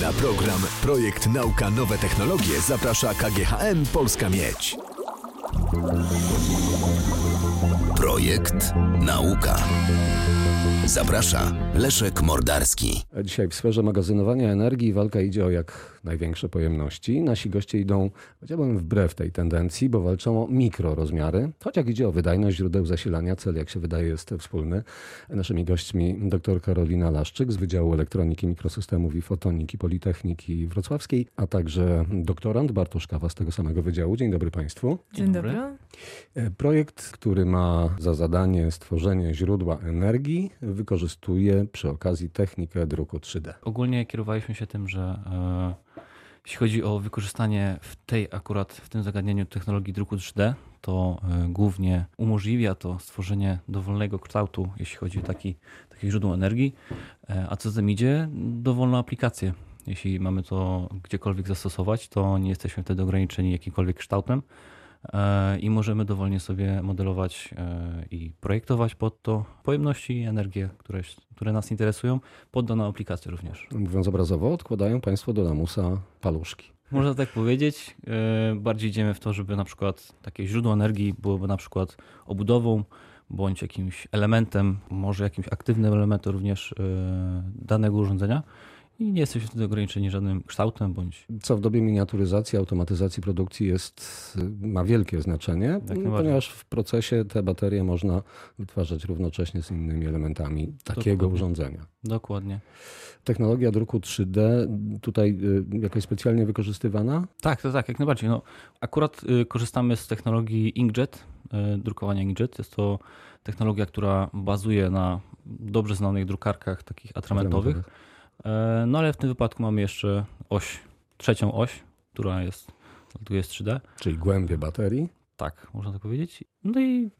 Na program Projekt Nauka Nowe Technologie zaprasza KGHM Polska Miedź. Projekt Nauka. Zaprasza Leszek Mordarski. Dzisiaj w sferze magazynowania energii walka idzie o jak największe pojemności. Nasi goście idą, powiedziałbym, wbrew tej tendencji, bo walczą o mikrorozmiary. Choć jak idzie o wydajność źródeł zasilania, cel, jak się wydaje, jest wspólny. Naszymi gośćmi dr Karolina Laszczyk z Wydziału Elektroniki, Mikrosystemów i Fotoniki Politechniki Wrocławskiej, a także doktorant Bartosz Kawa z tego samego wydziału. Dzień dobry Państwu. Dzień dobry. E, Projekt, który ma za zadanie stworzenie źródła energii, wykorzystuje przy okazji technikę druku 3D. Ogólnie kierowaliśmy się tym, że e, jeśli chodzi o wykorzystanie w tej akurat, w tym zagadnieniu technologii druku 3D, to e, głównie umożliwia to stworzenie dowolnego kształtu, jeśli chodzi o taki, takie źródło energii, a co za tym idzie, dowolną aplikację. Jeśli mamy to gdziekolwiek zastosować, to nie jesteśmy wtedy ograniczeni jakimkolwiek kształtem i możemy dowolnie sobie modelować e, i projektować pod to pojemności i energię, które, które nas interesują, pod daną aplikację również. Mówiąc obrazowo, odkładają Państwo do lamusa paluszki. Można tak powiedzieć. E, Bardziej idziemy w to, żeby na przykład takie źródło energii byłoby na przykład obudową bądź jakimś elementem, może jakimś aktywnym elementem również e, danego urządzenia i nie jesteśmy wtedy ograniczeni żadnym kształtem bądź Co w dobie miniaturyzacji, automatyzacji produkcji jest, ma wielkie znaczenie, najbardziej. ponieważ w procesie te baterie można wytwarzać równocześnie z innymi elementami takiego Dokładnie. urządzenia. dokładnie. Technologia druku 3D tutaj y, jakoś specjalnie wykorzystywana? Tak, to tak, jak najbardziej. No, akurat y, korzystamy z technologii inkjet, y, drukowania inkjet. Jest to technologia, która bazuje na dobrze znanych drukarkach takich atramentowych. E, No ale w tym wypadku mamy jeszcze oś, trzecią oś, która jest, tu jest 3D. Czyli głębie baterii. Tak, można tak powiedzieć. No i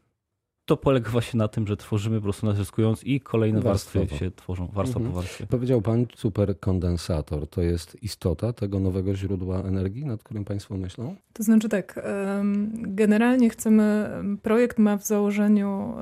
to polega właśnie na tym, że tworzymy po prostu nazyskując i kolejne warstwy Warstwowo. się tworzą, warstwa Mhm. po warstwie. Powiedział Pan superkondensator. To jest istota tego nowego źródła energii, nad którym Państwo myślą? To znaczy tak, generalnie chcemy, projekt ma w założeniu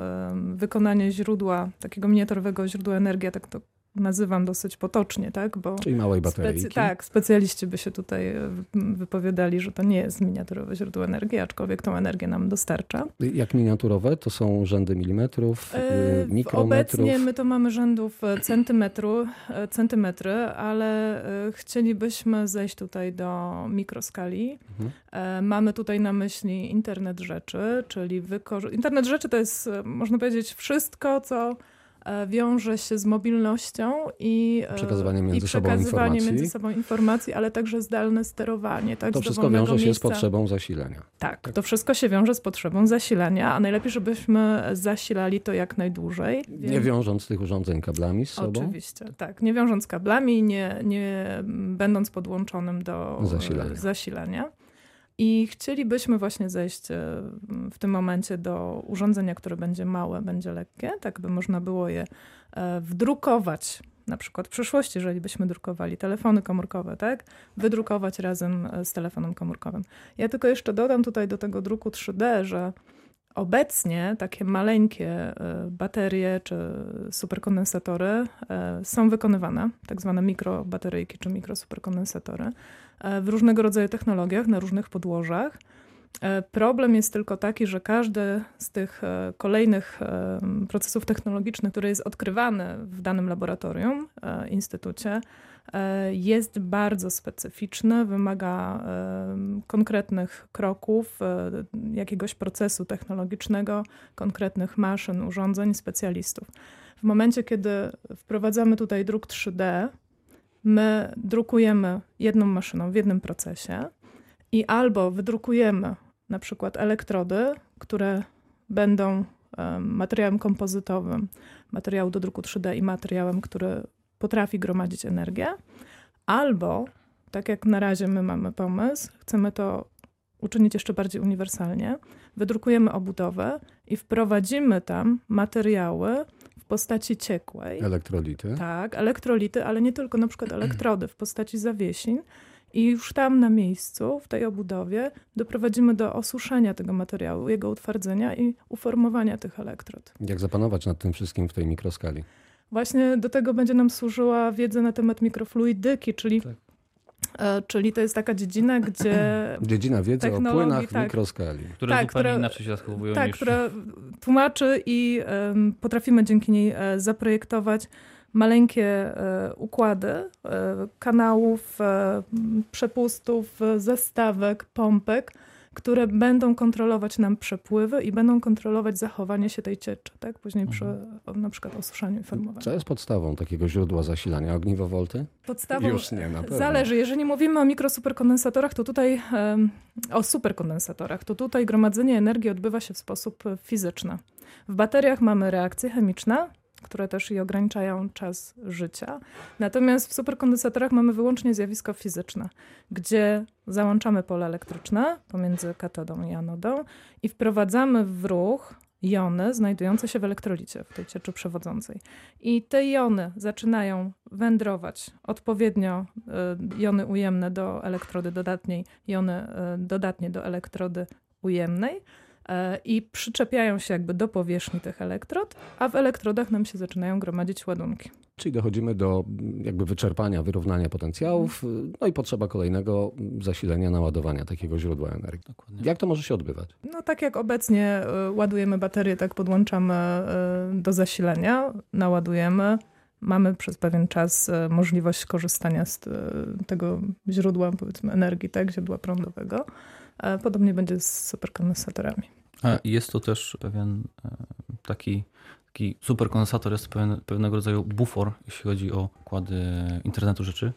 wykonanie źródła, takiego miniaturowego źródła energii, tak to nazywam dosyć potocznie, tak? Bo Czyli małej baterii. specy- tak, specjaliści by się tutaj e, wy- wypowiadali, że to nie jest miniaturowe źródło energii, aczkolwiek tą energię nam dostarcza. Jak miniaturowe? To są rzędy milimetrów, E, y, mikrometrów. Obecnie my to mamy rzędów e, centymetru, centymetry, ale chcielibyśmy zejść tutaj do mikroskali. Mhm. Mamy tutaj na myśli internet rzeczy, czyli internet rzeczy to jest, można powiedzieć, wszystko, co wiąże się z mobilnością i e, Przekazywanie między i sobą przekazywanie informacji. między sobą informacji, ale także zdalne sterowanie. Tak, To wszystko wiąże się z miejsca. potrzebą zasilania. Tak, to wszystko się wiąże z potrzebą zasilania, a najlepiej, żebyśmy zasilali to jak najdłużej. Nie Więc- wiążąc tych urządzeń kablami z sobą. Oczywiście, tak. Nie wiążąc kablami, nie, nie będąc podłączonym do Zasilania. e, zasilania. I chcielibyśmy właśnie zejść e, w tym momencie do urządzenia, które będzie małe, będzie lekkie, tak by można było je e, wdrukować. Na przykład w przyszłości, jeżeli byśmy drukowali telefony komórkowe, tak? Wydrukować razem e, z telefonem komórkowym. Ja tylko jeszcze dodam tutaj do tego druku 3D, że Obecnie takie maleńkie e, baterie czy superkondensatory e, są wykonywane, tak zwane mikrobateryjki czy mikrosuperkondensatory, e, w różnego rodzaju technologiach, na różnych podłożach. E, Problem jest tylko taki, że każdy z tych e, kolejnych e, procesów technologicznych, który jest odkrywany w danym laboratorium, instytucie, jest bardzo specyficzny, wymaga konkretnych kroków, jakiegoś procesu technologicznego, konkretnych maszyn, urządzeń, specjalistów. W momencie, kiedy wprowadzamy tutaj druk 3D, my drukujemy jedną maszyną w jednym procesie i albo wydrukujemy na przykład elektrody, które będą em, materiałem kompozytowym materiału do druku 3D i materiałem, który potrafi gromadzić energię, albo tak jak na razie my mamy pomysł, chcemy to uczynić jeszcze bardziej uniwersalnie, wydrukujemy obudowę i wprowadzimy tam materiały w postaci ciekłej. Elektrolity. Tak, elektrolity, ale nie tylko, na przykład elektrody w postaci zawiesin. I już tam na miejscu, w tej obudowie, doprowadzimy do osuszenia tego materiału, jego utwardzenia i uformowania tych elektrod. Jak zapanować nad tym wszystkim w tej mikroskali? Właśnie do tego będzie nam służyła wiedza na temat mikrofluidyki, czyli Tak. E, czyli to jest taka dziedzina, gdzie... Dziedzina wiedzy o płynach tak. mikroskali. Które tak, zupełnie która, inaczej się zachowują Tak, niż... która tłumaczy i um, potrafimy dzięki niej e, zaprojektować maleńkie e, układy e, kanałów, e, przepustów, zestawek, pompek, które będą kontrolować nam przepływy i będą kontrolować zachowanie się tej cieczy, tak? Później przy mhm. na przykład osuszaniu i formowaniu. Co jest podstawą takiego źródła zasilania? Ogniwowolty? Podstawą Już nie, na pewno. Zależy. Jeżeli mówimy o mikrosuperkondensatorach, to tutaj o superkondensatorach, to tutaj gromadzenie energii odbywa się w sposób fizyczny. W bateriach mamy reakcje chemiczne, które też i ograniczają czas życia. Natomiast w superkondensatorach mamy wyłącznie zjawisko fizyczne, gdzie załączamy pole elektryczne pomiędzy katodą i anodą i wprowadzamy w ruch jony znajdujące się w elektrolicie, w tej cieczy przewodzącej. I te jony zaczynają wędrować odpowiednio y, jony ujemne do elektrody dodatniej, jony y, dodatnie do elektrody ujemnej i przyczepiają się jakby do powierzchni tych elektrod, a w elektrodach nam się zaczynają gromadzić ładunki. Czyli dochodzimy do jakby wyczerpania, wyrównania potencjałów, no i potrzeba kolejnego zasilenia, naładowania takiego źródła energii. Dokładnie. Jak to może się odbywać? No tak jak obecnie e, ładujemy baterię, tak podłączamy e, do zasilania, naładujemy, mamy przez pewien czas możliwość korzystania z tego źródła powiedzmy energii, tak, źródła prądowego. Podobnie będzie z superkondensatorami. Jest to też pewien e, taki, taki superkondensator, jest pewien, pewnego rodzaju bufor, jeśli chodzi o układy internetu rzeczy,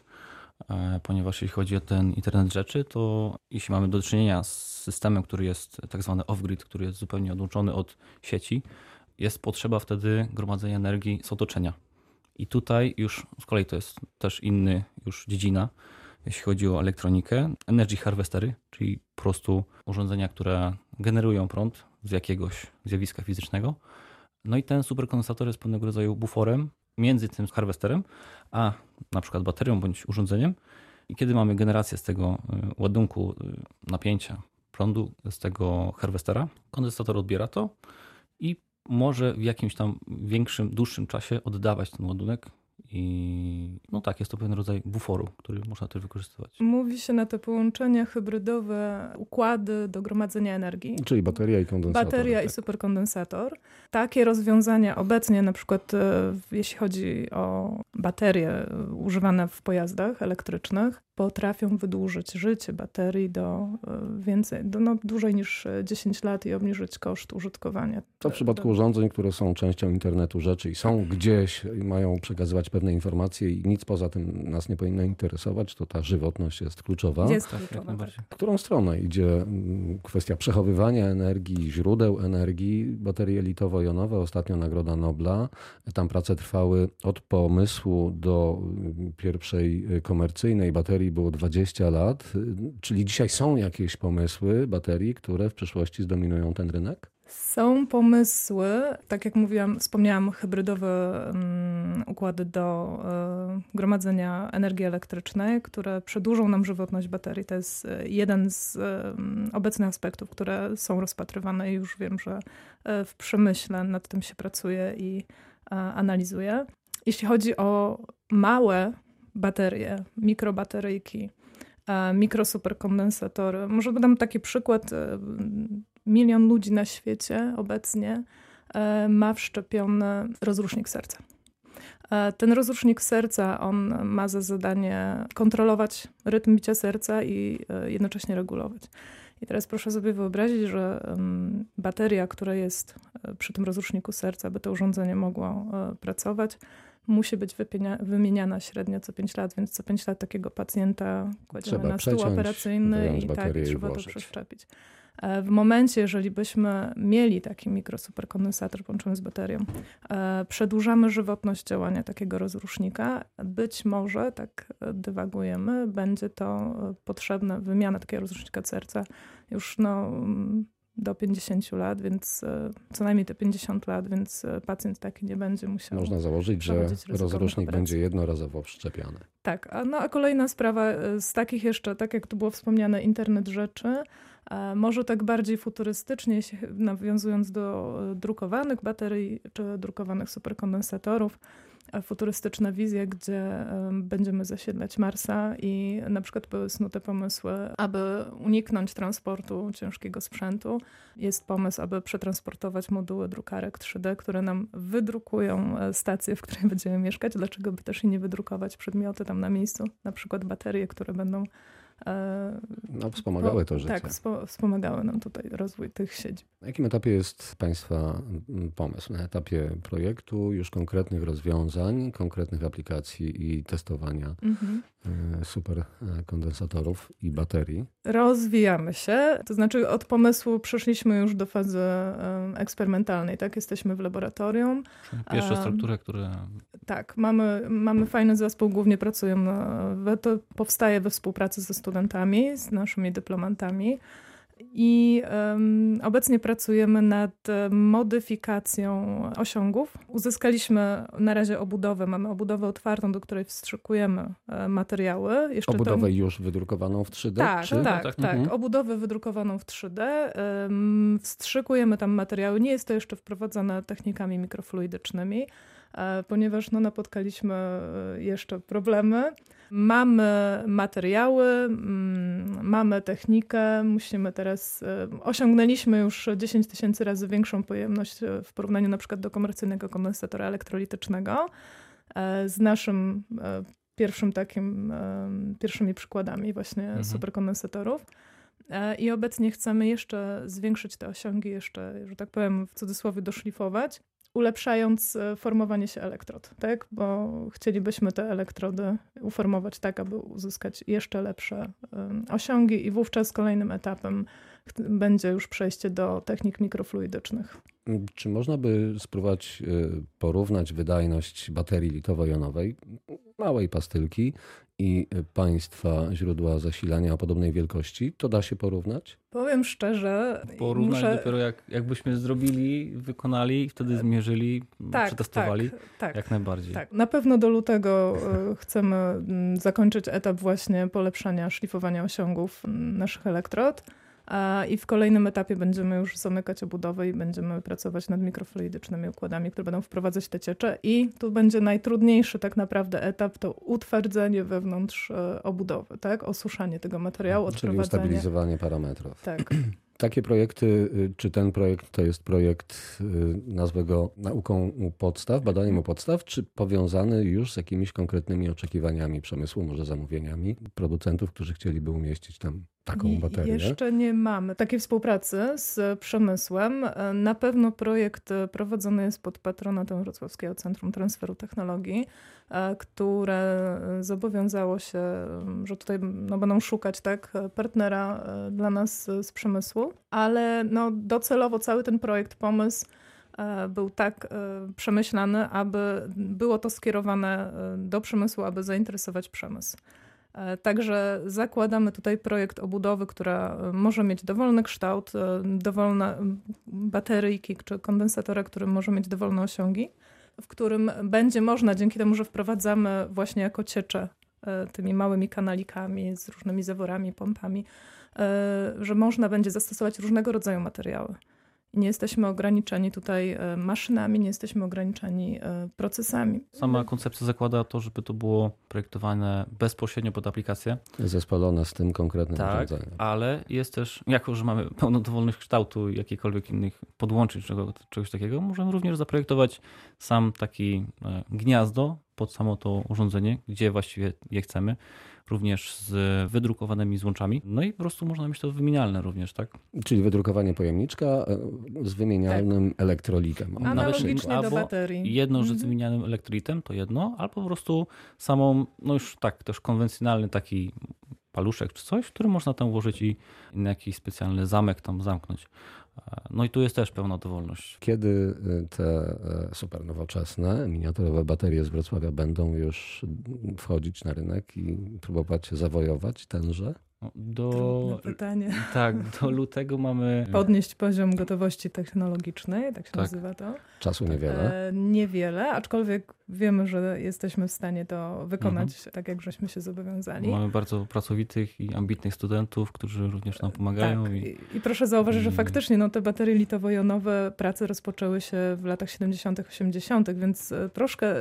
e, ponieważ jeśli chodzi o ten internet rzeczy, to jeśli mamy do czynienia z systemem, który jest tak zwany off-grid, który jest zupełnie odłączony od sieci, jest potrzeba wtedy gromadzenia energii z otoczenia. I tutaj już z kolei to jest też inny już dziedzina, jeśli chodzi o elektronikę, energy harvestery, czyli po prostu urządzenia, które generują prąd z jakiegoś zjawiska fizycznego. No i ten superkondensator jest pewnego rodzaju buforem między tym harwesterem, a na przykład baterią bądź urządzeniem. I kiedy mamy generację z tego y, ładunku y, napięcia prądu z tego harwestera, kondensator odbiera to i może w jakimś tam większym, dłuższym czasie oddawać ten ładunek i no tak, jest to pewien rodzaj buforu, który można też wykorzystywać. Mówi się na te połączenia hybrydowe, układy do gromadzenia energii. Czyli bateria i kondensator. Bateria tak. i superkondensator. Takie rozwiązania obecnie, na przykład e, jeśli chodzi o baterie używane w pojazdach elektrycznych, potrafią wydłużyć życie baterii do e, więcej, do no, dłużej niż 10 lat i obniżyć koszt użytkowania. To w przypadku urządzeń, które są częścią internetu rzeczy i są gdzieś i mają przekazywać pewne informacje i nic poza tym nas nie powinno interesować, to ta żywotność jest kluczowa. Jest tak, kluczowa. Tak. W którą stronę idzie mm, kwestia przechowywania energii, źródeł energii, baterie litowo-jonowe, ostatnio Nagroda Nobla. Tam prace trwały od pomysłu do mm, pierwszej y, komercyjnej baterii było 20 lat. Czyli dzisiaj są jakieś pomysły baterii, które w przyszłości zdominują ten rynek? Są pomysły, tak jak mówiłam, wspomniałam, hybrydowe um, układy do um, gromadzenia energii elektrycznej, które przedłużą nam żywotność baterii. To jest e, jeden z um, obecnych aspektów, które są rozpatrywane i już wiem, że w przemyśle nad tym się pracuje i analizuje. Jeśli chodzi o małe baterie, mikrobateryjki, mikrosuperkondensatory. Może dam taki przykład milion ludzi na świecie obecnie e, ma wszczepiony rozrusznik serca. E, ten rozrusznik serca, on ma za zadanie kontrolować rytm bicia serca i e, jednocześnie regulować. I teraz proszę sobie wyobrazić, że bateria, która jest przy tym rozruszniku serca, aby to urządzenie mogło pracować, musi być wymieniana średnio co 5 lat, więc co 5 lat takiego pacjenta kładziemy trzeba na stół operacyjny i tak trzeba to przeszczepić. E, w momencie, jeżeli byśmy mieli taki mikrosuperkondensator połączony z baterią, e, przedłużamy żywotność działania takiego rozrusznika, być może, tak dywagujemy, będzie to e, potrzebne, wymiana takiego rozrusznika serca już no, mm, do 50 lat, więc co najmniej te 50 lat, więc pacjent taki nie będzie musiał. Można założyć, że rozrusznik będzie jednorazowo wszczepiany. Tak, a, no, a kolejna sprawa z takich jeszcze, tak jak tu było wspomniane, internet rzeczy. Może tak bardziej futurystycznie, nawiązując do e, drukowanych baterii czy drukowanych superkondensatorów, futurystyczna wizja, gdzie będziemy zasiedlać Marsa i na przykład były snute pomysły, aby uniknąć transportu ciężkiego sprzętu. Jest pomysł, aby przetransportować moduły drukarek 3D, które nam wydrukują e, stację, w której będziemy mieszkać. Dlaczego by też i nie wydrukować przedmioty tam na miejscu, na przykład baterie, które będą E, no, wspomagały to życie. Tak, wspomagały nam tutaj rozwój tych siedzib. Na jakim etapie jest Państwa pomysł? Na etapie projektu, już konkretnych rozwiązań, konkretnych aplikacji i testowania mhm. E, superkondensatorów i baterii? Rozwijamy się, to znaczy od pomysłu przeszliśmy już do fazy eksperymentalnej, tak? Jesteśmy w laboratorium. Pierwsze struktury, które... Tak, mamy, mamy fajny zespół, głównie pracujemy, to powstaje we współpracy ze studentami, z naszymi dyplomantami. I um, obecnie pracujemy nad modyfikacją osiągów. Uzyskaliśmy na razie obudowę, mamy obudowę otwartą, do której wstrzykujemy e, materiały. Jeszcze obudowę to... już wydrukowaną w 3D? Tak, czy? tak, tak. tak. Mhm. Obudowę wydrukowaną w 3D. Um, wstrzykujemy tam materiały. Nie jest to jeszcze wprowadzone technikami mikrofluidycznymi. E, ponieważ no, napotkaliśmy e, jeszcze problemy. Mamy materiały, mm, mamy technikę, musimy teraz, e, osiągnęliśmy już 10 tysięcy razy większą pojemność w porównaniu na przykład do komercyjnego kondensatora elektrolitycznego z naszym pierwszym takim, pierwszymi przykładami właśnie mhm. superkondensatorów. I obecnie chcemy jeszcze zwiększyć te osiągi, jeszcze, że tak powiem, w cudzysłowie doszlifować ulepszając e, formowanie się elektrod, tak? Bo chcielibyśmy te elektrody uformować tak, aby uzyskać jeszcze lepsze osiągi i wówczas kolejnym etapem będzie już przejście do technik mikrofluidycznych. Czy można by spróbować e, porównać wydajność baterii litowo-jonowej, małej pastylki i państwa źródła zasilania o podobnej wielkości? To da się porównać? Powiem szczerze. Porównać muszę... dopiero jak, jakbyśmy zrobili, wykonali, i wtedy zmierzyli, tak, przetestowali. Tak, tak, jak najbardziej. Tak. Na pewno do lutego e, chcemy mm, zakończyć etap właśnie polepszania szlifowania osiągów mm, naszych elektrod. I w kolejnym etapie będziemy już zamykać obudowę i będziemy pracować nad mikrofluidycznymi układami, które będą wprowadzać te ciecze. I tu będzie najtrudniejszy tak naprawdę etap, to utwardzenie wewnątrz e, obudowy, tak? Osuszanie tego materiału, Czyli ustabilizowanie parametrów. Tak. Takie projekty, y, czy ten projekt to jest projekt, y, nazwę go nauką u podstaw, badaniem u podstaw, czy powiązany już z jakimiś konkretnymi oczekiwaniami przemysłu, może zamówieniami producentów, którzy chcieliby umieścić tam taką baterię? Jeszcze nie mamy takiej współpracy z przemysłem. Na pewno projekt prowadzony jest pod patronatem Wrocławskiego Centrum Transferu Technologii, e, które zobowiązało się, że tutaj no, będą szukać tak, partnera e, dla nas z przemysłu, ale no, docelowo cały ten projekt, pomysł e, był tak przemyślany, aby było to skierowane do przemysłu, aby zainteresować przemysł. E, także zakładamy tutaj projekt obudowy, która e, może mieć dowolny kształt, e, dowolne bateryjki czy kondensatora, który może mieć dowolne osiągi, w którym będzie można, dzięki temu, że wprowadzamy właśnie jako ciecze tymi małymi kanalikami z różnymi zaworami, pompami, że można będzie zastosować różnego rodzaju materiały. Nie jesteśmy ograniczeni tutaj e, maszynami, nie jesteśmy ograniczeni e, procesami. Sama koncepcja zakłada to, żeby to było projektowane bezpośrednio pod aplikację. Zespolone z tym konkretnym tak, urządzeniem. ale jest też, jako że mamy pełno dowolnych kształtu jakichkolwiek innych podłączyć czego, czegoś takiego, możemy również zaprojektować sam taki e, gniazdo pod samo to urządzenie, gdzie właściwie je chcemy również z wydrukowanymi złączami. No i po prostu można mieć to wymienialne również, tak? Czyli wydrukowanie pojemniczka e, z wymienialnym tak. elektrolitem. Analogicznie do baterii. Jedno, że z mhm. wymienialnym elektrolitem to jedno, albo po prostu samą, no już tak, też konwencjonalny taki paluszek czy coś, który można tam włożyć i na jakiś specjalny zamek tam zamknąć. No i tu jest też pełna dowolność. Kiedy y, te e, super nowoczesne, miniaturowe baterie z Wrocławia będą już wchodzić na rynek i próbować zawojować tenże? No, Do, pytanie. tak, do lutego mamy. Podnieść poziom gotowości technologicznej, tak się Tak. nazywa to. Czasu niewiele. E, niewiele, aczkolwiek wiemy, że jesteśmy w stanie to wykonać Mhm. tak, jak żeśmy się zobowiązali. Mamy bardzo pracowitych i ambitnych studentów, którzy również nam pomagają. Tak. I, I, proszę zauważyć, że faktycznie no, te baterie litowo-jonowe prace rozpoczęły się w latach 70., 80., więc e, troszkę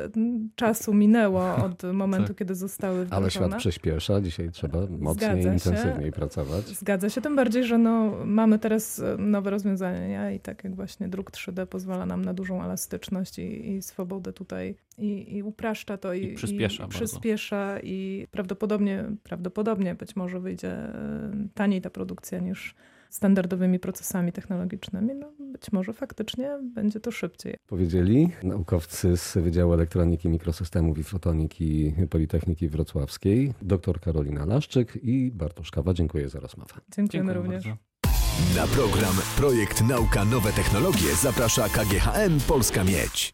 czasu minęło od momentu, Tak. kiedy zostały wdrożone. Ale świat przyspiesza, dzisiaj trzeba mocniej. Intensywniej pracować. Zgadza się, tym bardziej, że no, mamy teraz e, nowe rozwiązania i tak jak właśnie druk 3D pozwala nam na dużą elastyczność i, i swobodę tutaj i, i upraszcza to i, I przyspiesza bardzo. przyspiesza i prawdopodobnie, prawdopodobnie być może wyjdzie e, taniej ta produkcja niż standardowymi procesami technologicznymi. No, być może faktycznie będzie to szybciej. Powiedzieli naukowcy z Wydziału Elektroniki, Mikrosystemów i Fotoniki Politechniki Wrocławskiej, dr Karolina Laszczyk i Bartosz Kawa. Dziękuję za rozmowę. Dziękujemy dziękuję również. bardzo. Na program Projekt Nauka Nowe Technologie zaprasza KGHM Polska Miedź.